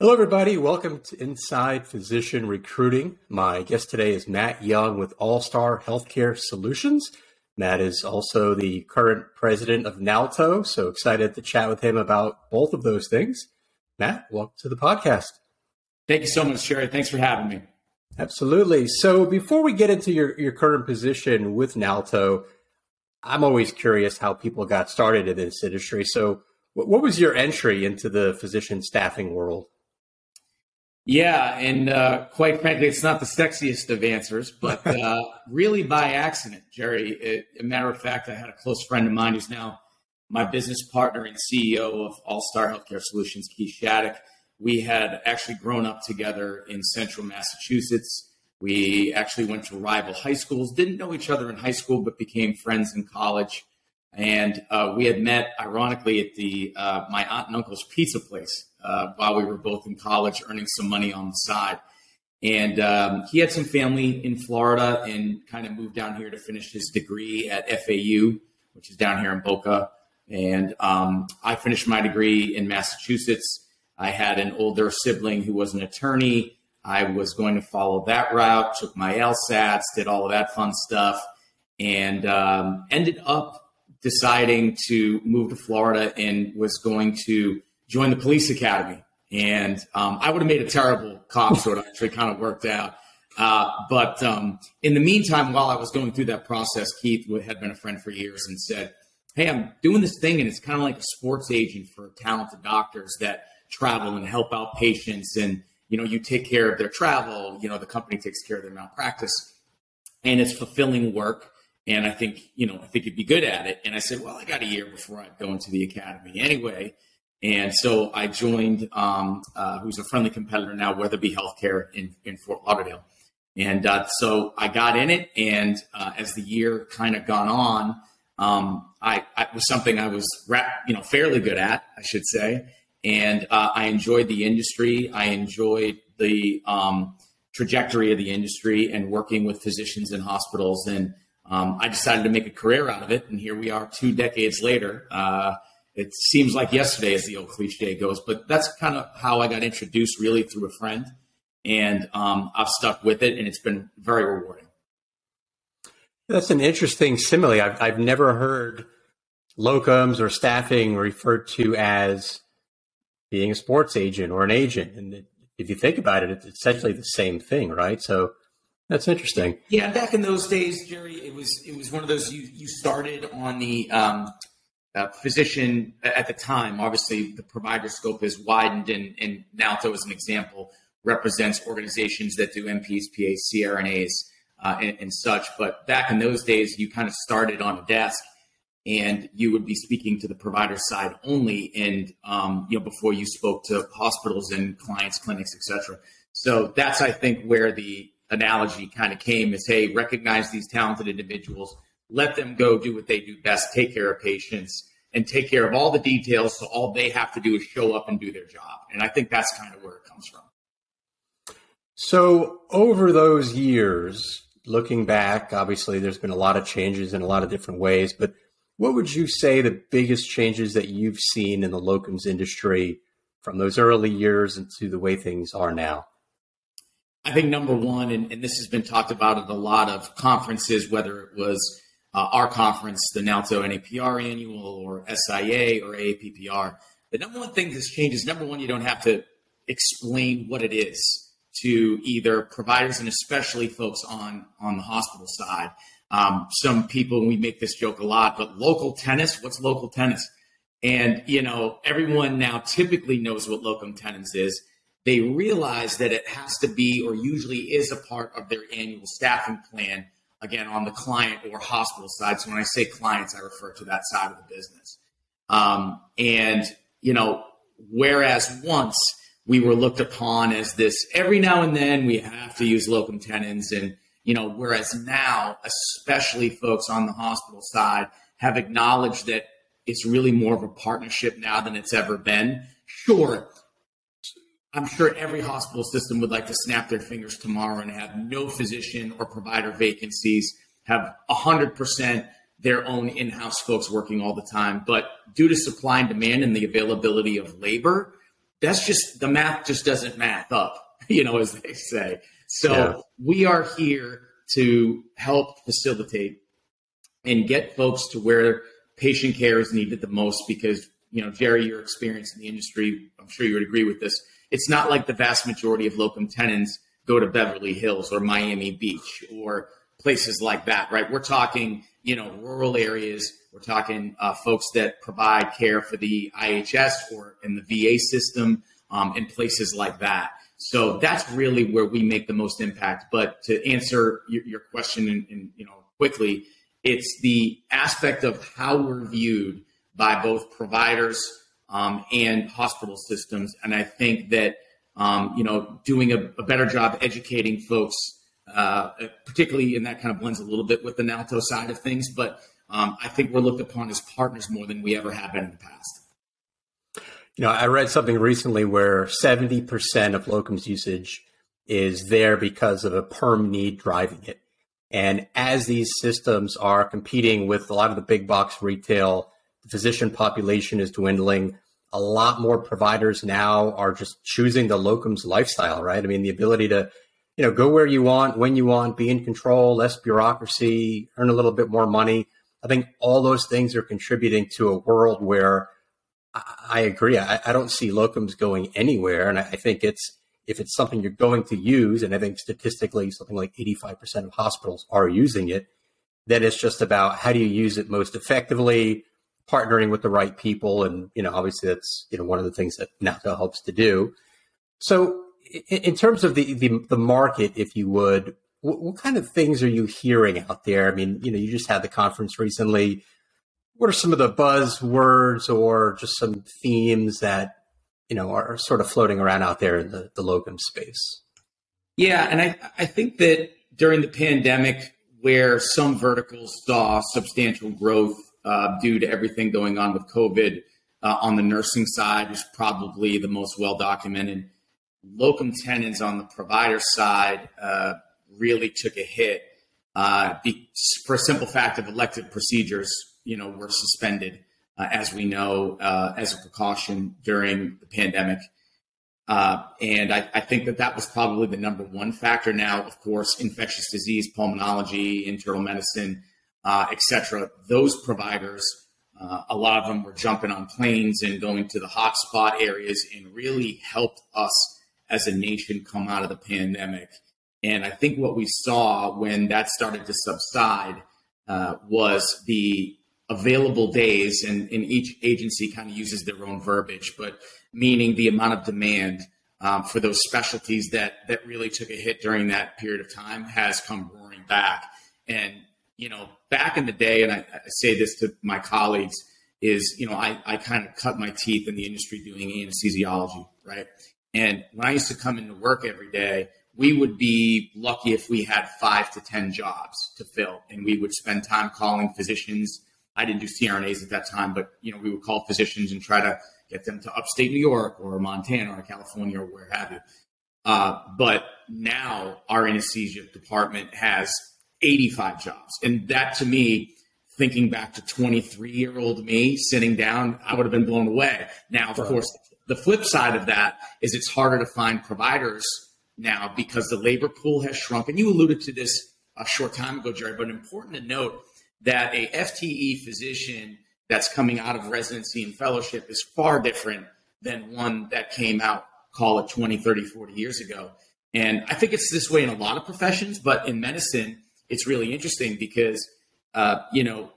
Hello, everybody. Welcome to Inside Physician Recruiting. My guest today is Matt Young with All Star Healthcare Solutions. Matt is also the current president of Nalto, so excited to chat with him about both of those things. Matt, welcome to the podcast. Thank you so much, Jerry. Thanks for having me. Absolutely. So, before we get into your, your current position with Nalto, I'm always curious how people got started in this industry. So, what was your entry into the physician staffing world? Yeah, and uh, quite frankly, it's not the sexiest of answers, but uh, really by accident, Jerry. It, a matter of fact, I had a close friend of mine who's now my business partner and CEO of All Star Healthcare Solutions, Keith Shattuck. We had actually grown up together in central Massachusetts. We actually went to rival high schools, didn't know each other in high school, but became friends in college. And uh, we had met, ironically, at the uh, my aunt and uncle's pizza place uh, while we were both in college, earning some money on the side. And um, he had some family in Florida and kind of moved down here to finish his degree at FAU, which is down here in Boca. And um, I finished my degree in Massachusetts. I had an older sibling who was an attorney. I was going to follow that route, took my LSATs, did all of that fun stuff, and um, ended up deciding to move to Florida and was going to joined the police academy. And um, I would have made a terrible cop, so it actually kind of worked out. Uh, but um, in the meantime, while I was going through that process, Keith had been a friend for years and said, Hey, I'm doing this thing, and it's kind of like a sports agent for talented doctors that travel and help out patients. And, you know, you take care of their travel, you know, the company takes care of their malpractice, and it's fulfilling work. And I think, you know, I think you'd be good at it. And I said, Well, I got a year before I go into the academy anyway. And so I joined, um, uh, who's a friendly competitor now, Weatherby Healthcare in, in Fort Lauderdale. And uh, so I got in it, and uh, as the year kind of gone on, um, I, I was something I was, you know, fairly good at, I should say. And uh, I enjoyed the industry. I enjoyed the um, trajectory of the industry and working with physicians and hospitals. And um, I decided to make a career out of it. And here we are, two decades later uh, it seems like yesterday, as the old cliche goes, but that's kind of how I got introduced, really through a friend, and um, I've stuck with it, and it's been very rewarding. That's an interesting simile. I've I've never heard locums or staffing referred to as being a sports agent or an agent, and if you think about it, it's essentially the same thing, right? So that's interesting. Yeah, back in those days, Jerry, it was it was one of those you you started on the um, uh, physician at the time, obviously the provider scope has widened, and, and Nalto, as an example, represents organizations that do NPs, PAs, CRNAs, uh, and, and, such. But back in those days, you kind of started on a desk, and you would be speaking to the provider side only, and um, you know before you spoke to hospitals and clients, clinics, etc. So that's I think where the analogy kind of came is, hey, recognize these talented individuals let them go do what they do best, take care of patients and take care of all the details. So all they have to do is show up and do their job. And I think that's kind of where it comes from. So over those years, looking back, obviously there's been a lot of changes in a lot of different ways, but what would you say the biggest changes that you've seen in the locums industry from those early years into the way things are now? I think number one, and, and this has been talked about at a lot of conferences, whether it was uh, our conference, the NALTO NAPR annual or SIA or AAPPR, the number one thing that's changed is number one, you don't have to explain what it is to either providers and especially folks on, on the hospital side. Um, some people, we make this joke a lot, but local tenens, what's local tenens? And, you know, everyone now typically knows what locum tenens is. They realize that it has to be or usually is a part of their annual staffing plan again on the client or hospital side. So when I say clients, I refer to that side of the business. Um, and you know, whereas once we were looked upon as this every now and then we have to use locum tenens and you know whereas now especially folks on the hospital side have acknowledged that it's really more of a partnership now than it's ever been sure I'm sure every hospital system would like to snap their fingers tomorrow and have no physician or provider vacancies, have 100% their own in house folks working all the time. But due to supply and demand and the availability of labor, that's just the math just doesn't math up, you know, as they say. So yeah. we are here to help facilitate and get folks to where patient care is needed the most because, you know, Jerry, your experience in the industry, I'm sure you would agree with this. It's not like the vast majority of locum tenens go to Beverly Hills or Miami Beach or places like that, right? We're talking, you know, rural areas. We're talking uh, folks that provide care for the IHS or in the VA system um, in places like that. So that's really where we make the most impact. But to answer your, your question, in, you know, quickly, it's the aspect of how we're viewed by both providers um, and hospital systems, and I think that um, you know doing a, a, better job educating folks, uh, particularly in that kind of blends a little bit with the NALTO side of things. But um, I think we're looked upon as partners more than we ever have been in the past. You know, I read something recently where 70% of locums usage is there because of a perm need driving it. And as these systems are competing with a lot of the big box retail, the physician population is dwindling. A lot more providers now are just choosing the locums lifestyle, right? I mean, the ability to, you know, go where you want, when you want, be in control, less bureaucracy, earn a little bit more money. I think all those things are contributing to a world where I, agree. I, I, don't see locums going anywhere. And I, I think it's, if it's something you're going to use, and I think statistically something like 85% of hospitals are using it, then it's just about how do you use it most effectively, partnering with the right people. And, you know, obviously that's, you know, one of the things that NALTO helps to do. So in, in terms of the, the, the, market, if you would, what, what kind of things are you hearing out there? I mean, you know, you just had the conference recently. What are some of the buzzwords or just some themes that you know are sort of floating around out there in the, the locum space. Yeah, and I I think that during the pandemic, where some verticals saw substantial growth uh, due to everything going on with COVID, uh, on the nursing side is probably the most well documented. Locum tenens on the provider side uh, really took a hit uh, for a simple fact of elective procedures, you know, were suspended uh, as we know, uh, as a precaution during the pandemic. Uh, and I, I, think that that was probably the number one factor. Now, of course, infectious disease, pulmonology, internal medicine, uh, etc. Those providers, uh, a lot of them were jumping on planes and going to the hotspot areas and really helped us as a nation come out of the pandemic. And I think what we saw when that started to subside uh, was the available days, and, and each agency kind of uses their own verbiage, but meaning the amount of demand um, for those specialties that that really took a hit during that period of time has come roaring back. And you know, back in the day, and I, I say this to my colleagues, is you know, I, I kind of cut my teeth in the industry doing anesthesiology, right? And when I used to come into work every day, we would be lucky if we had five to 10 jobs to fill. And we would spend time calling physicians I didn't do CRNAs at that time, but you know, we would call physicians and try to get them to upstate New York or Montana or California or where have you. Uh, but now our anesthesia department has 85 jobs. And that to me, thinking back to 23 year old me sitting down, I would have been blown away. Now, of right. course, the flip side of that is it's harder to find providers now because the labor pool has shrunk. And you alluded to this a short time ago, Jerry, but important to note that a FTE physician that's coming out of residency and fellowship is far different than one that came out, call it 20, 30, 40 years ago. And I think it's this way in a lot of professions, but in medicine, it's really interesting because, uh, you know,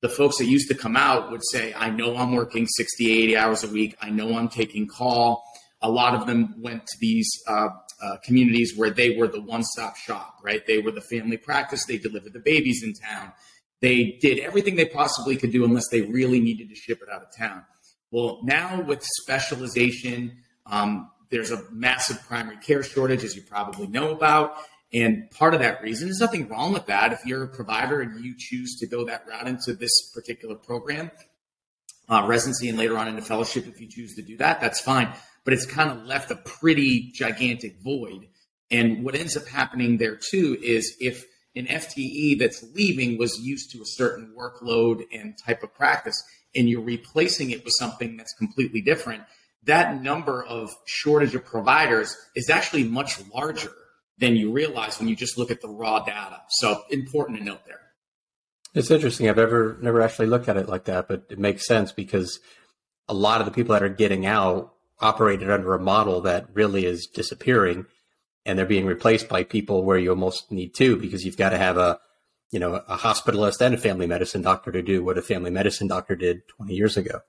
the folks that used to come out would say, I know I'm working 60, 80 hours a week. I know I'm taking call. A lot of them went to these uh, uh, communities where they were the one stop shop, right? They were the family practice. They delivered the babies in town. They did everything they possibly could do unless they really needed to ship it out of town. Well, now with specialization, um, there's a massive primary care shortage, as you probably know about. And part of that reason, there's nothing wrong with that. If you're a provider and you choose to go that route into this particular program, uh, residency and later on into fellowship, if you choose to do that, that's fine. But it's kind of left a pretty gigantic void. And what ends up happening there too is if an FTE that's leaving was used to a certain workload and type of practice, and you're replacing it with something that's completely different, that number of shortage of providers is actually much larger than you realize when you just look at the raw data. So important to note there. It's interesting. I've ever never actually looked at it like that, but it makes sense because a lot of the people that are getting out operated under a model that really is disappearing and they're being replaced by people where you almost need two because you've got to have a you know a hospitalist and a family medicine doctor to do what a family medicine doctor did 20 years ago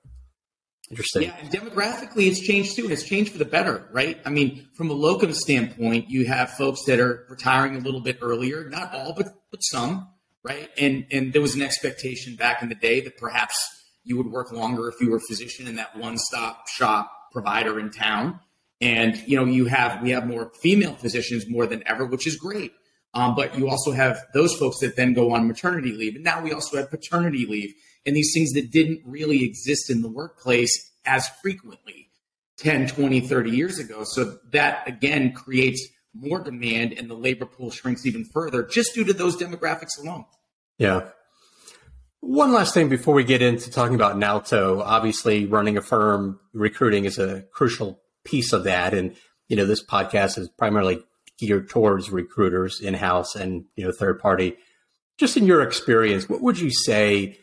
interesting yeah and demographically it's changed too. It's changed for the better right? I mean from a locum standpoint you have folks that are retiring a little bit earlier. Not all but but some right? And and there was an expectation back in the day that perhaps you would work longer if you were a physician in that one stop shop provider in town. And you know, you have we have more female physicians more than ever, which is great. Um, but you also have those folks that then go on maternity leave, and now we also have paternity leave, and these things that didn't really exist in the workplace as frequently 10, 20, 30 years ago. So that again creates more demand, and the labor pool shrinks even further just due to those demographics alone. Yeah. One last thing before we get into talking about Nalto. Obviously, running a firm, recruiting is a crucial piece of that. And, you know, this podcast is primarily geared towards recruiters in house and, you know, third party. Just in your experience, what would you say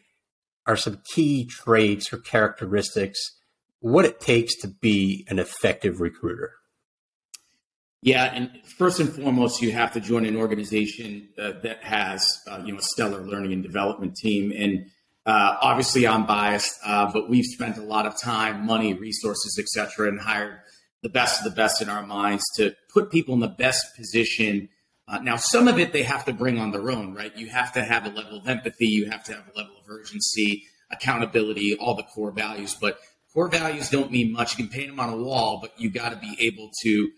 are some key traits or characteristics, what it takes to be an effective recruiter? Yeah, and first and foremost, you have to join an organization uh, that has, uh, you know, a stellar learning and development team. And uh, obviously, I'm biased, uh, but we've spent a lot of time, money, resources, etc., and hired the best of the best in our minds to put people in the best position. Uh, now, some of it they have to bring on their own, right? You have to have a level of empathy, you have to have a level urgency, accountability, all the core values. But core values don't mean much. You can paint them on a wall, but you got to be able to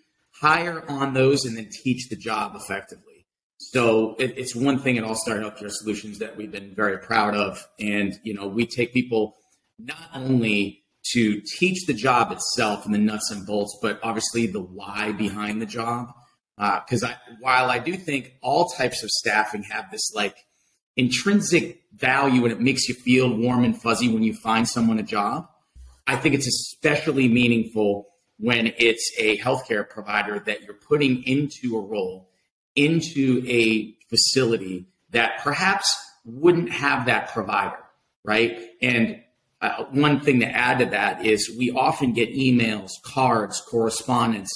hire on those and then teach the job effectively. So it, it's one thing at All Star Healthcare Solutions that we've been very proud of, and you know we take people not only to teach the job itself and the nuts and bolts, but obviously the why behind the job. Because uh, while I do think all types of staffing have this like intrinsic value and it makes you feel warm and fuzzy when you find someone a job, I think it's especially meaningful when it's a healthcare provider that you're putting into a role, into a facility that perhaps wouldn't have that provider, right? And uh, one thing to add to that is we often get emails, cards, correspondence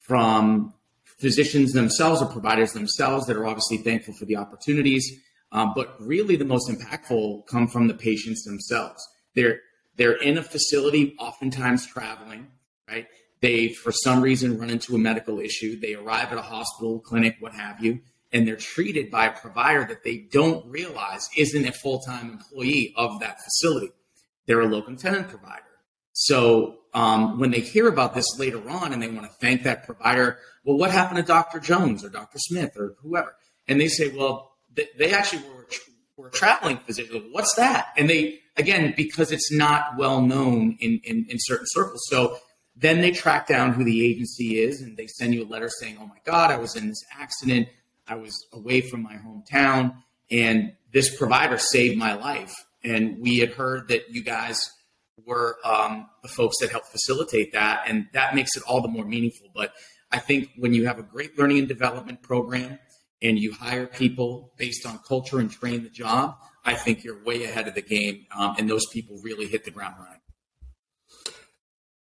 from physicians themselves or providers themselves that are obviously thankful for the opportunities. Um, but really, the most impactful come from the patients themselves. They're they're in a facility, oftentimes traveling, right? They, for some reason, run into a medical issue. They arrive at a hospital, clinic, what have you, and they're treated by a provider that they don't realize isn't a full time employee of that facility they're a locum tenens provider. So um, when they hear about this later on and they want to thank that provider, well, what happened to Dr. Jones or Dr. Smith or whoever? And they say, well, they, actually were, were traveling physician. What's that? And they, again, because it's not well known in, in, in certain circles. So then they track down who the agency is and they send you a letter saying, oh my God, I was in this accident. I was away from my hometown and this provider saved my life and we had heard that you guys were um, the folks that helped facilitate that, and that makes it all the more meaningful. But I think when you have a great learning and development program and you hire people based on culture and train the job, I think you're way ahead of the game, um, and those people really hit the ground running.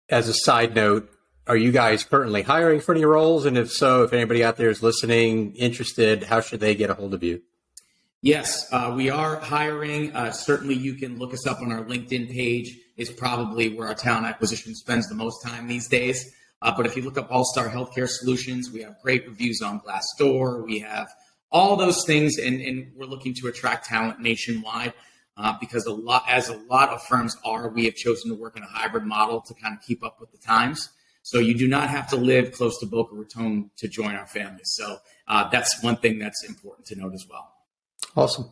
As a side note, are you guys currently hiring for any roles? And if so, if anybody out there is listening, interested, how should they get a hold of you? Yes, uh, we are hiring. Uh, certainly, you can look us up on our LinkedIn page. Is probably where our talent acquisition spends the most time these days. Uh, but if you look up All Star Healthcare Solutions, we have great reviews on Glassdoor. We have all those things, and, and we're looking to attract talent nationwide. Uh, because a lot, as a lot of firms are, we have chosen to work in a hybrid model to kind of keep up with the times. So you do not have to live close to Boca Raton to join our family. So uh, that's one thing that's important to note as well. Awesome.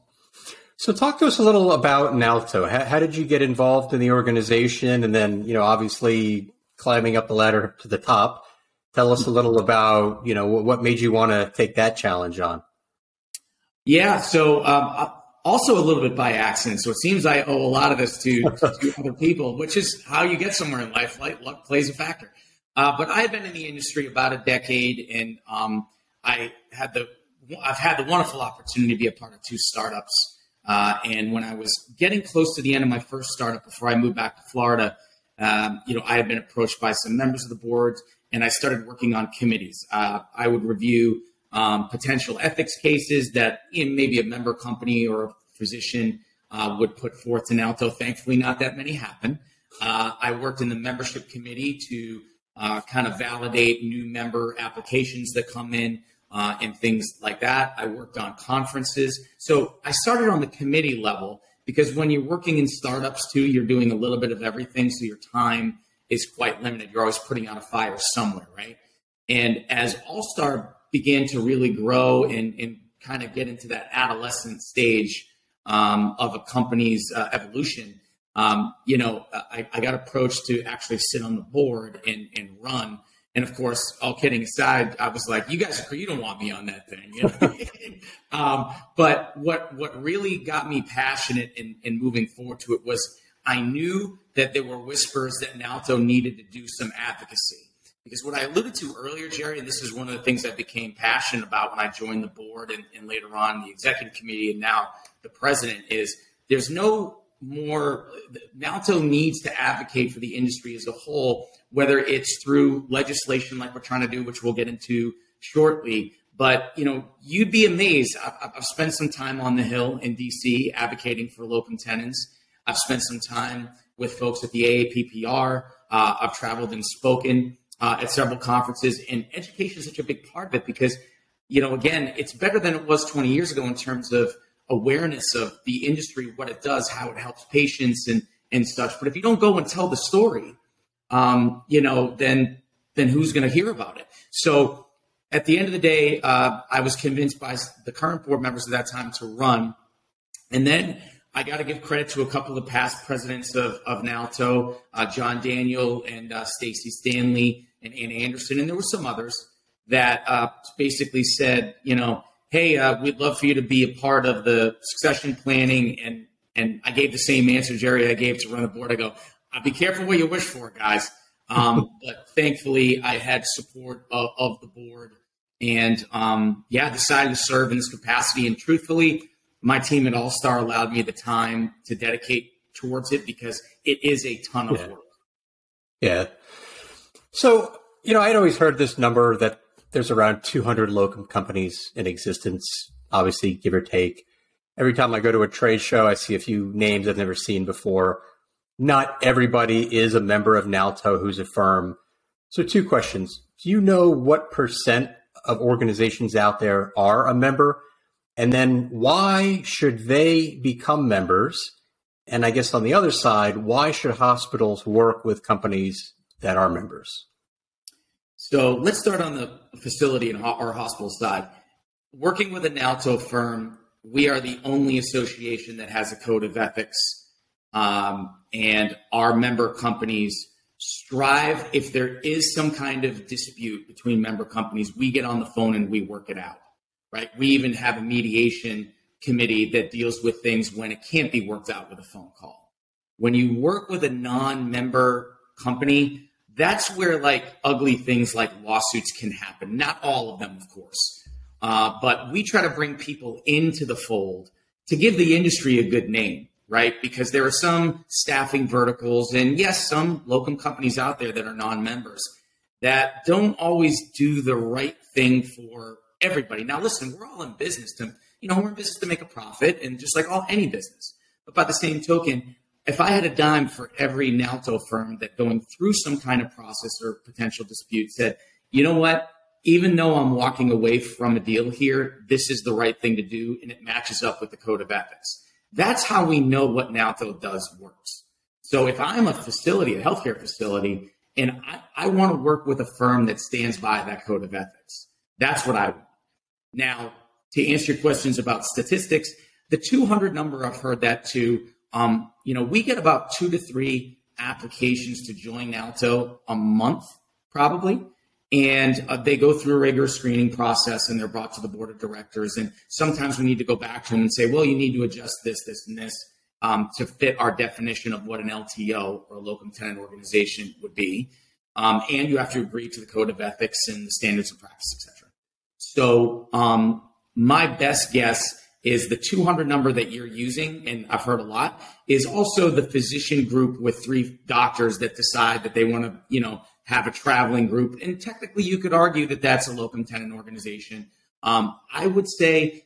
So, talk to us a little about Nalto. How, how, did you get involved in the organization, and then, you know, obviously climbing up the ladder to the top? Tell us a little about, you know, what made you want to take that challenge on. Yeah. So, um, also a little bit by accident. So it seems I owe a lot of this to, to other people, which is how you get somewhere in life. Like luck plays a factor. Uh, but I've been in the industry about a decade, and um, I had the I've had the wonderful opportunity to be a part of two startups. Uh, and when I was getting close to the end of my first startup before I moved back to Florida, um, you know, I had been approached by some members of the board, and I started working on committees. Uh, I would review um, potential ethics cases that you know, maybe a member company or a physician uh, would put forth to NALTO. Thankfully, not that many happen. Uh, I worked in the membership committee to uh, kind of validate new member applications that come in uh, and things like that. I worked on conferences. So I started on the committee level because when you're working in startups too, you're doing a little bit of everything. So your time is quite limited. You're always putting out a fire somewhere, right? And as All Star began to really grow and, and kind of get into that adolescent stage um, of a company's uh, evolution, um, you know, I, I, got approached to actually sit on the board and, and run. And of course, all kidding aside, I was like, "You guys, you don't want me on that thing." You know? um, but what what really got me passionate in, in moving forward to it was I knew that there were whispers that NALTO needed to do some advocacy. Because what I alluded to earlier, Jerry, and this is one of the things I became passionate about when I joined the board and, and later on the executive committee and now the president, is there's no more NALTO needs to advocate for the industry as a whole, whether it's through legislation like we're trying to do, which we'll get into shortly. But you know, you'd be amazed. I've, I've spent some time on the Hill in DC advocating for locum tenens. I've spent some time with folks at the AAPPR. Uh, I've traveled and spoken uh, at several conferences, and education is such a big part of it because, you know, again, it's better than it was 20 years ago in terms of awareness of the industry, what it does, how it helps patients, and and such. But if you don't go and tell the story, um, you know, then then who's going to hear about it? So at the end of the day, uh, I was convinced by the current board members at that time to run, and then I got to give credit to a couple of past presidents of, of NALTO, uh, John Daniel and uh, Stacy Stanley and Ann Anderson, and there were some others that uh, basically said, you know, hey, uh, we'd love for you to be a part of the succession planning. And and I gave the same answer, Jerry, I gave to run the board. I go, uh, be careful what you wish for, guys. Um, but thankfully, I had support of, of the board, and um, yeah, decided to serve in this capacity. And truthfully, my team at All Star allowed me the time to dedicate towards it because it is a ton of yeah. work. Yeah. So, you know, I'd always heard this number that there's around 200 locum companies in existence, obviously, give or take. Every time I go to a trade show, I see a few names I've never seen before. Not everybody is a member of NALTO who's a firm. So, two questions. Do you know what percent of organizations out there are a member? And then why should they become members? And I guess on the other side, why should hospitals work with companies that are members? So let's start on the facility and our hospital side. Working with a NALTO firm, we are the only association that has a code of ethics. Um, and our member companies strive, if there is some kind of dispute between member companies, we get on the phone and we work it out, right? We even have a mediation committee that deals with things when it can't be worked out with a phone call. When you work with a non member company, that's where like ugly things like lawsuits can happen. Not all of them, of course. Uh, but we try to bring people into the fold to give the industry a good name, right? Because there are some staffing verticals and yes, some locum companies out there that are non-members that don't always do the right thing for everybody. Now, listen, we're all in business to, you know, we're in business to make a profit and just like all any business. But by the same token, if I had a dime for every NALTO firm that going through some kind of process or potential dispute said, you know what, even though I'm walking away from a deal here, this is the right thing to do and it matches up with the code of ethics. That's how we know what NALTO does works. So if I'm a facility, a healthcare facility, and I, I want to work with a firm that stands by that code of ethics, that's what I want. Now, to answer your questions about statistics, the 200 number, I've heard that too. Um, you know, we get about two to three applications to join NALTO a month, probably. and uh, they go through a rigorous screening process and they're brought to the board of directors. And sometimes we need to go back to them and say, well, you need to adjust this, this, and this um, to fit our definition of what an LTO or a locum tenens organization would be. Um, and you have to agree to the code of ethics and the standards of practice, etc. So um, my best guess is the 200 number that you're using, and I've heard a lot, is also the physician group with three doctors that decide that they want to, you know, have a traveling group. And technically, you could argue that that's a locum tenens organization. Um, I would say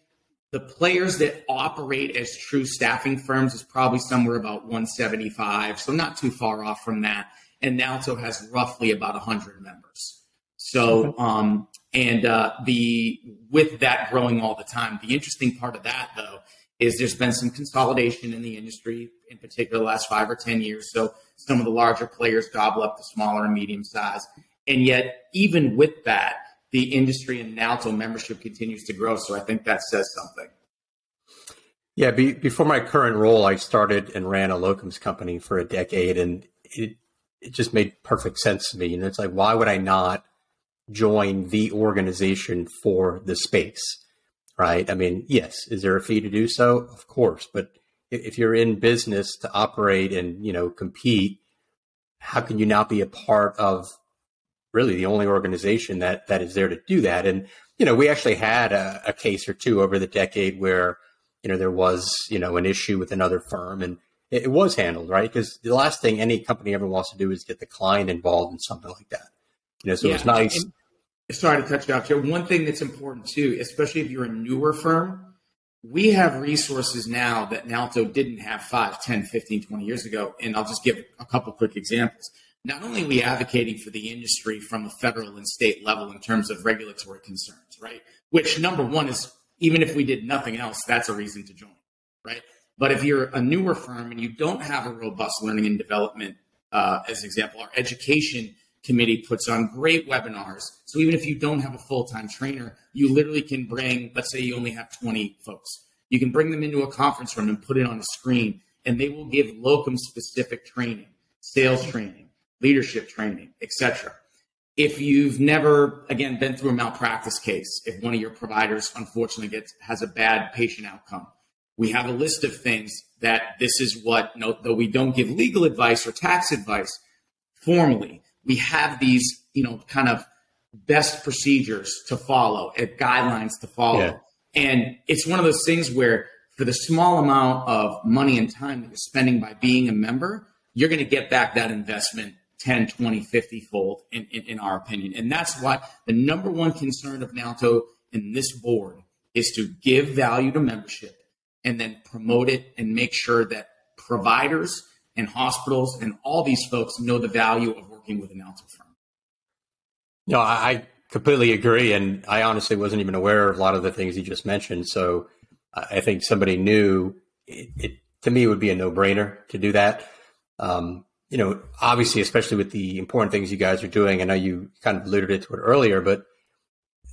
the players that operate as true staffing firms is probably somewhere about 175, so not too far off from that. And NALTO has roughly about 100 members. So, um, and uh, the with that growing all the time, the interesting part of that though is there's been some consolidation in the industry, in particular the last five or ten years. So some of the larger players gobble up the smaller and medium size, and yet even with that, the industry and NALTO membership continues to grow. So I think that says something. Yeah, be, before my current role, I started and ran a locums company for a decade, and it it just made perfect sense to me. And it's like, why would I not join the organization for the space? Right? I mean, yes, is there a fee to do so? Of course, but if you're in business to operate and you know compete, how can you not be a part of really the only organization that that is there to do that? And you know, we actually had a, a case or two over the decade where you know there was you know an issue with another firm and it, it was handled right because the last thing any company ever wants to do is get the client involved in something like that. You know, so yeah. it's nice. Sorry to cut you off, Joe. One thing that's important too, especially if you're a newer firm, we have resources now that NALTO didn't have 5, 10, 15, 20 years ago. And I'll just give a couple quick examples. Not only are we advocating for the industry from a federal and state level in terms of regulatory concerns, right? Which number one is even if we did nothing else, that's a reason to join, right? But if you're a newer firm and you don't have a robust learning and development, uh, as an example, our education committee puts on great webinars. So even if you don't have a full time trainer, you literally can bring, let's say you only have 20 folks, you can bring them into a conference room and put it on a screen, and they will give locum specific training, sales training, leadership training, etc. If you've never, again, been through a malpractice case, if one of your providers unfortunately gets has a bad patient outcome, we have a list of things that this is what, though we don't give legal advice or tax advice formally, we have these, you know, kind of best procedures to follow, uh, guidelines to follow. Yeah. And it's one of those things where for the small amount of money and time that you're spending by being a member, you're going to get back that investment 10, 20, 50 fold in, in, in, our opinion. And that's why the number one concern of NALTO and this board is to give value to membership and then promote it and make sure that providers and hospitals and all these folks know the value of working with an NALTO firm. No, I completely agree. And I honestly wasn't even aware of a lot of the things you just mentioned. So I think somebody new, it, it to me, would be a no brainer to do that. Um, you know, obviously, especially with the important things you guys are doing. I know you kind of alluded to it earlier, but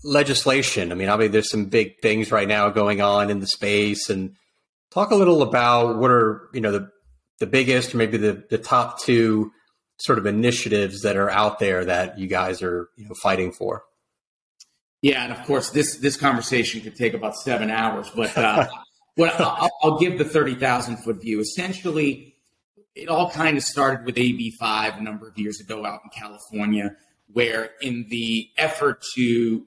legislation. I mean, obviously, there's some big things right now going on in the space, and talk a little about what are you know the the biggest, or maybe the the top two sort of initiatives that are out there that you guys are you know fighting for. Yeah, and of course this this conversation could take about seven hours, but uh, what I'll, I'll give the thirty thousand foot view. Essentially, it all kind of started with AB five a number of years ago out in California, where in the effort to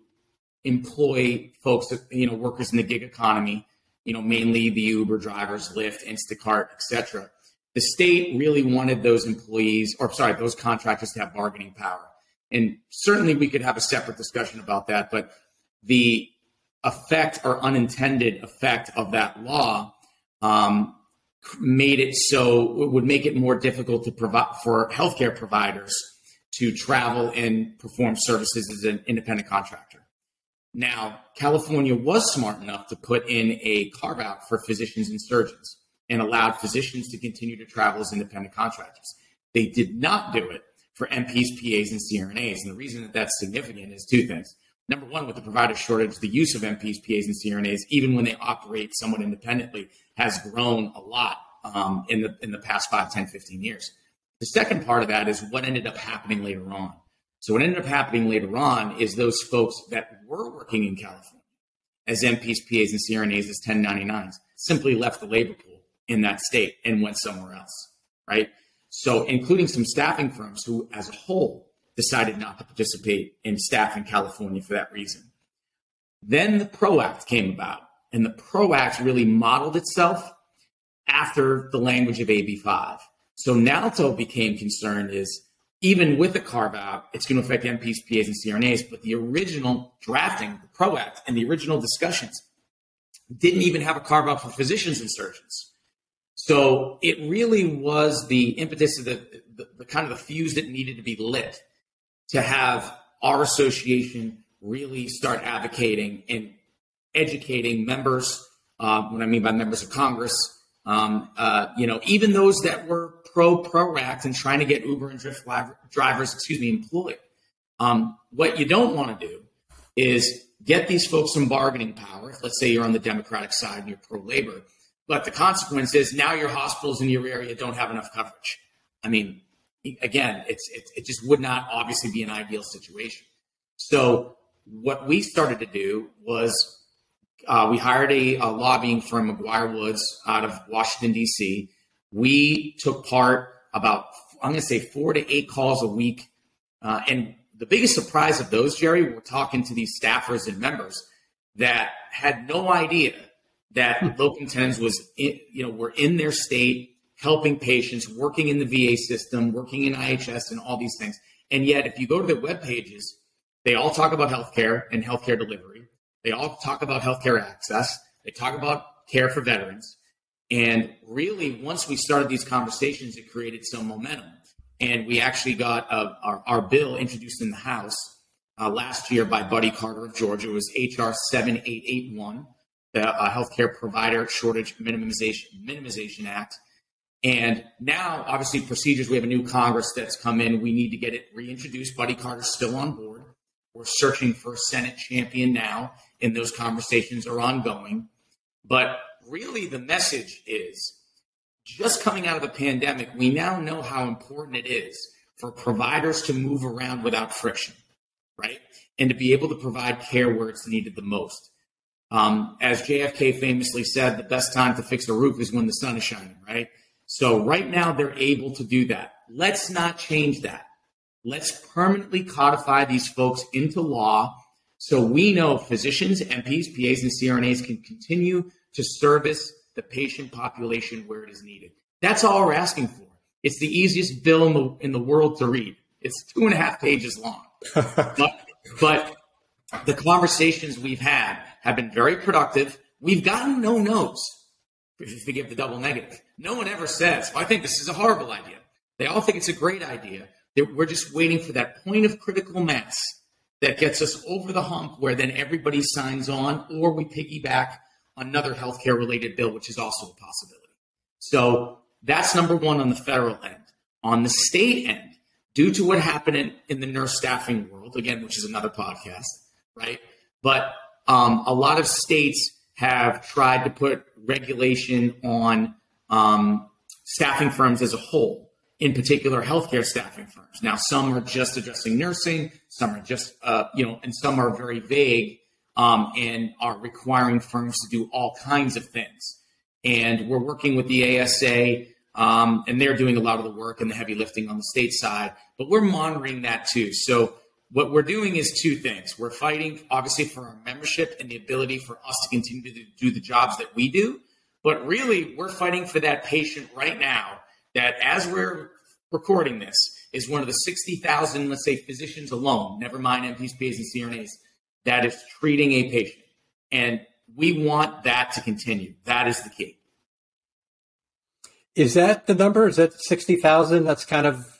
employ folks, you know, workers in the gig economy, you know, mainly the Uber drivers, Lyft, Instacart, etc the state really wanted those employees, or sorry, those contractors to have bargaining power. And certainly we could have a separate discussion about that, but the effect or unintended effect of that law um, made it so it would make it more difficult to provide for healthcare providers to travel and perform services as an independent contractor. Now, California was smart enough to put in a carve out for physicians and surgeons and allowed physicians to continue to travel as independent contractors. They did not do it for NPs, PAs, and CRNAs. And the reason that that's significant is two things. Number one, with the provider shortage, the use of NPs, PAs, and CRNAs, even when they operate somewhat independently, has grown a lot um, in the in the past 5, 10, 15 years. The second part of that is what ended up happening later on. So what ended up happening later on is those folks that were working in California as NPs, PAs, and CRNAs as 1099s simply left the labor pool in that state and went somewhere else, right? So including some staffing firms who, as a whole, decided not to participate in staff in California for that reason. Then the PRO Act came about, and the PRO Act really modeled itself after the language of AB5. So NALTO became concerned is even with the carve out, it's going to affect NPs, PAs, and CRNAs. But the original drafting, the PRO Act, and the original discussions didn't even have a carve out for physicians and surgeons. So it really was the impetus of the, the, the kind of the fuse that needed to be lit to have our association really start advocating and educating members. Uh, what I mean by members of Congress, um, uh, you know, even those that were pro pro act and trying to get Uber and Lyft drivers, excuse me, employed. Um, what you don't want to do is get these folks some bargaining power. Let's say you're on the Democratic side and you're pro labor, but the consequence is now your hospitals in your area don't have enough coverage. I mean, again, it's, it, it just would not obviously be an ideal situation. So what we started to do was uh, we hired a, a, lobbying firm, McGuire Woods, out of Washington D.C we took part about I'm going to say four to eight calls a week, uh, and the biggest surprise of those, Jerry, we're talking to these staffers and members that had no idea that hmm. locum tenens was in, you know were in their state helping patients, working in the VA system, working in IHS, and all these things. And yet, if you go to their web pages, they all talk about healthcare and healthcare delivery. They all talk about healthcare access. They talk about care for veterans. And really, once we started these conversations, it created some momentum. And we actually got uh, our, our, bill introduced in the House uh, last year by Buddy Carter of Georgia. It was H.R. 7881, the uh, Healthcare Provider Shortage Minimization, Minimization Act. And now, obviously, procedures, we have a new Congress that's come in. We need to get it reintroduced. Buddy Carter's still on board. We're searching for a Senate champion now, and those conversations are ongoing. But really the message is just coming out of the pandemic, we now know how important it is for providers to move around without friction, right? And to be able to provide care where it's needed the most. Um, as JFK famously said, the best time to fix a roof is when the sun is shining, right? So right now they're able to do that. Let's not change that. Let's permanently codify these folks into law so we know physicians, NPs, PAs, and CRNAs can continue to service the patient population where it is needed. That's all we're asking for. It's the easiest bill in the in the world to read. It's two and a half pages long. but, but the conversations we've had have been very productive. We've gotten no no's, if you forgive the double negative. No one ever says, oh, I think this is a horrible idea. They all think it's a great idea. We're just waiting for that point of critical mass that gets us over the hump where then everybody signs on or we piggyback another healthcare related bill, which is also a possibility. So that's number one on the federal end. On the state end, due to what happened in, in the nurse staffing world, again, which is another podcast, right? But um, a lot of states have tried to put regulation on um, staffing firms as a whole, in particular healthcare staffing firms. Now, some are just addressing nursing, some are just, uh, you know, and some are very vague um, and are requiring firms to do all kinds of things. And we're working with the ASA, um, and they're doing a lot of the work and the heavy lifting on the state side, but we're monitoring that too. So what we're doing is two things. We're fighting, obviously, for our membership and the ability for us to continue to do the jobs that we do. But really, we're fighting for that patient right now that as we're recording this is one of the 60,000, let's say, physicians alone, never mind NPs, PAs, and CRNAs, that is treating a patient. And we want that to continue. That is the key. Is that the number? Is that 60,000? That's kind of.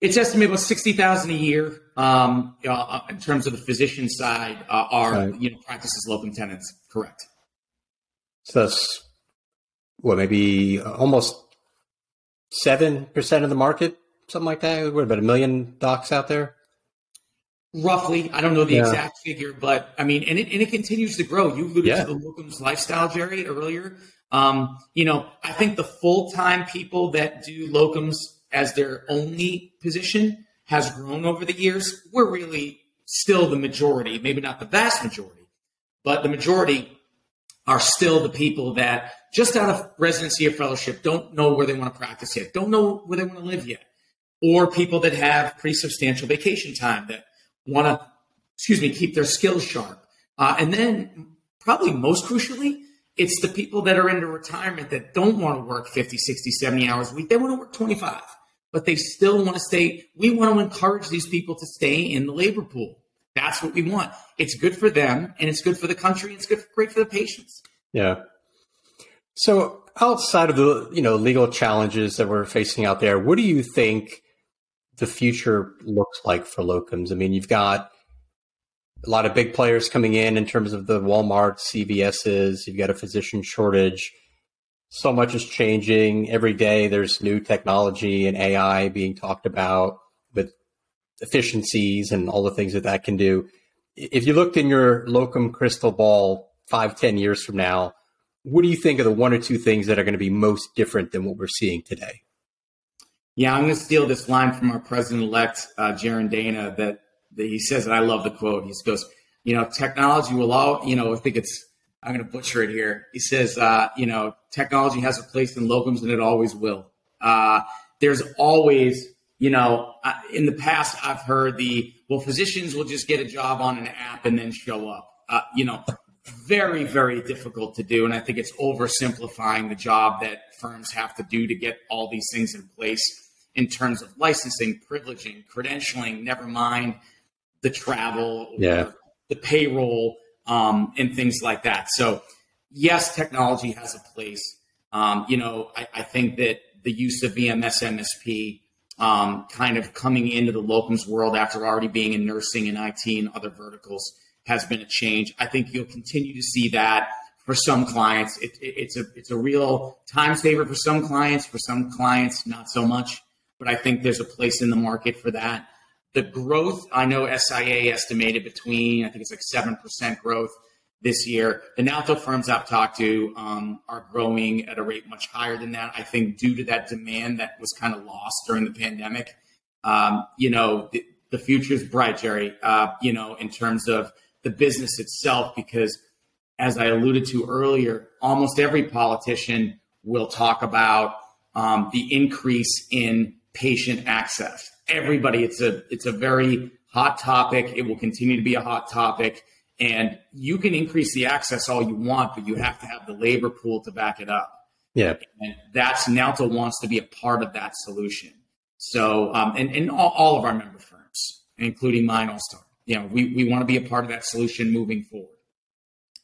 It's estimated about 60,000 a year um, uh, in terms of the physician side uh, are, right. you know, practices locum tenens. Correct. So that's, well, maybe almost 7% of the market, something like that? What, about a million docs out there? roughly. I don't know the yeah. exact figure, but I mean, and it, and it continues to grow. You alluded yeah. to the locums lifestyle, Jerry, earlier. Um, you know, I think the full time people that do locums as their only position has grown over the years, we're really still the majority, maybe not the vast majority, but the majority are still the people that just out of residency or fellowship don't know where they want to practice yet, don't know where they want to live yet, or people that have pretty substantial vacation time that want to, excuse me, keep their skills sharp. Uh, and then, probably most crucially, it's the people that are into retirement that don't want to work 50, 60, 70 hours a week. They want to work 25, but they still want to stay. We want to encourage these people to stay in the labor pool. That's what we want. It's good for them and it's good for the country. And it's good, great for the patients. Yeah. So outside of the, you know, legal challenges that we're facing out there, what do you think the future looks like for locums? I mean, you've got a lot of big players coming in in terms of the Walmart, CVS's. You've got a physician shortage. So much is changing every day. There's new technology and AI being talked about with efficiencies and all the things that that can do. If you looked in your locum crystal ball five, ten years from now, what do you think are the one or two things that are going to be most different than what we're seeing today? Yeah, I'm going to steal this line from our president-elect, uh, Jaron Dana, that he says, and I love the quote. He goes, you know, technology will all, you know, I think it's, I'm going to butcher it here. He says, uh, you know, technology has a place in locums and it always will. Uh, there's always, you know, in the past, I've heard the, well, physicians will just get a job on an app and then show up. Uh, you know, very, very difficult to do. And I think it's oversimplifying the job that firms have to do to get all these things in place in terms of licensing, privileging, credentialing, never mind the travel, yeah. the payroll, um, and things like that. So, yes, technology has a place. Um, you know, I, I, think that the use of VMS MSP um, kind of coming into the locums world after already being in nursing and IT and other verticals has been a change. I think you'll continue to see that for some clients. It, it, it's a it's a real time saver for some clients. For some clients, not so much. But I think there's a place in the market for that. The growth, I know SIA estimated between, I think it's like 7% growth this year. The NALTO firms I've talked to um, are growing at a rate much higher than that. I think due to that demand that was kind of lost during the pandemic. Um, you know, the, the future is bright, Jerry, uh, you know, in terms of the business itself, because as I alluded to earlier, almost every politician will talk about um, the increase in patient access everybody. It's a it's a very hot topic. It will continue to be a hot topic. And you can increase the access all you want, but you have to have the labor pool to back it up. Yeah. And that's NALTO wants to be a part of that solution. So, um, and, and all, all, of our member firms, including mine, All Star, you know, we, we want to be a part of that solution moving forward.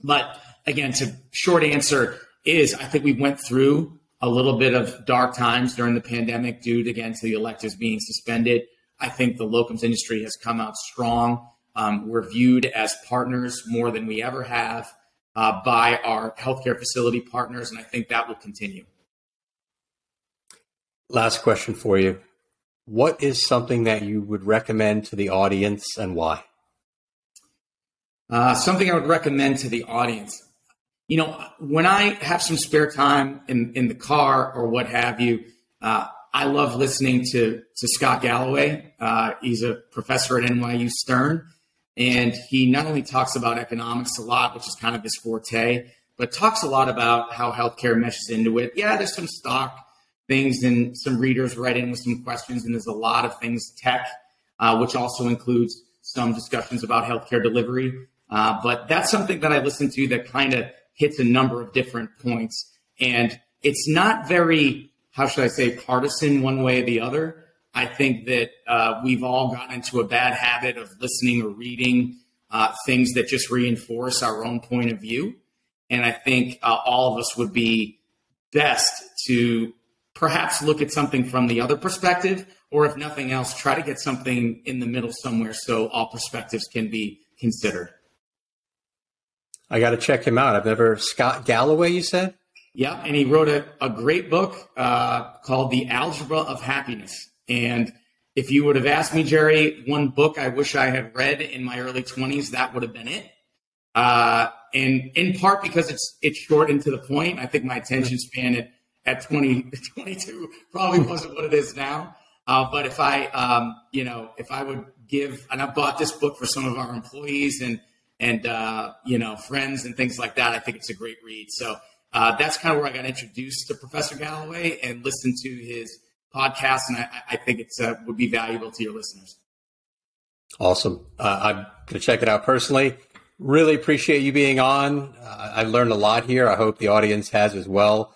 But again, to short answer is I think we went through a little bit of dark times during the pandemic due to, again, to the electives being suspended. I think the locums industry has come out strong. Um, we're viewed as partners more than we ever have uh, by our healthcare facility partners, and I think that will continue. Last question for you. What is something that you would recommend to the audience and why? Uh, something I would recommend to the audience you know, when I have some spare time in, in the car or what have you, uh, I love listening to, to Scott Galloway. Uh, he's a professor at NYU Stern, and he not only talks about economics a lot, which is kind of his forte, but talks a lot about how healthcare meshes into it. Yeah, there's some stock things, and some readers write in with some questions, and there's a lot of things tech, uh, which also includes some discussions about healthcare delivery. Uh, but that's something that I listen to that kind of hits a number of different points. And it's not very, how should I say, partisan one way or the other. I think that uh, we've all gotten into a bad habit of listening or reading uh, things that just reinforce our own point of view. And I think uh, all of us would be best to perhaps look at something from the other perspective, or if nothing else, try to get something in the middle somewhere so all perspectives can be considered. I got to check him out. I've never Scott Galloway. You said. Yeah, and he wrote a, a great book uh, called The Algebra of Happiness. And if you would have asked me, Jerry, one book I wish I had read in my early 20s, that would have been it. Uh, and in part because it's it's short and to the point. I think my attention span at, at 20, 22 probably wasn't what it is now. Uh, but if I, um, you know, if I would give, and I bought this book for some of our employees and and uh, you know friends and things like that, I think it's a great read. So uh, that's kind of where I got introduced to Professor Galloway and listened to his podcast, and I, I think it uh, would be valuable to your listeners. Awesome. Uh, I'm going to check it out personally. Really appreciate you being on. Uh, I learned a lot here. I hope the audience has as well.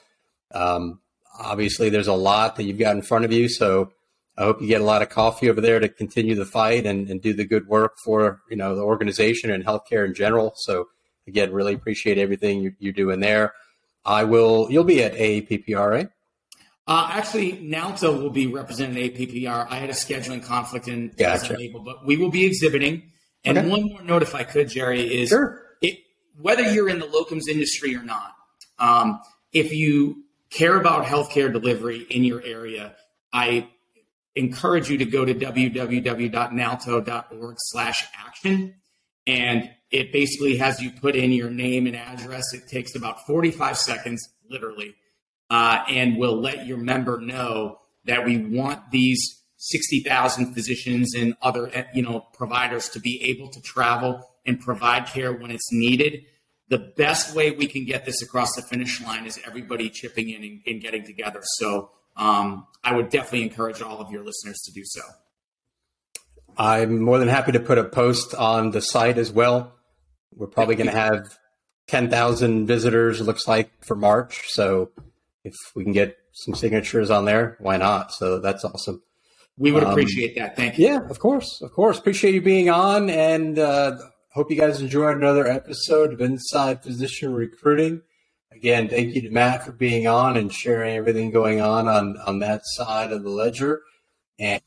Um, obviously, there's a lot that you've got in front of you, so I hope you get a lot of coffee over there to continue the fight and, and do the good work for you know the organization and healthcare in general. So again, really appreciate everything you're, you're doing there. I will. You'll be at AAPPR, right? Uh, actually, NALTO will be representing APPR. I had a scheduling conflict and gotcha. wasn't able, but we will be exhibiting. And okay. one more note, if I could, Jerry, is sure. it, whether you're in the locums industry or not, um, if you care about healthcare delivery in your area, I encourage you to go to www.nalto.org slash action. And it basically has you put in your name and address. It takes about 45 seconds, literally, uh, and will let your member know that we want these 60,000 physicians and other you know providers to be able to travel and provide care when it's needed. The best way we can get this across the finish line is everybody chipping in and, and getting together. So um, I would definitely encourage all of your listeners to do so. I'm more than happy to put a post on the site as well. We're probably going to have 10,000 visitors, looks like, for March. So if we can get some signatures on there, why not? So that's awesome. We would um, appreciate um, that. Thank you. Yeah, of course. Of course. Appreciate you being on and uh, hope you guys enjoyed another episode of Inside Physician Recruiting. Again, thank you to Matt for being on and sharing everything going on on, on that side of the ledger. And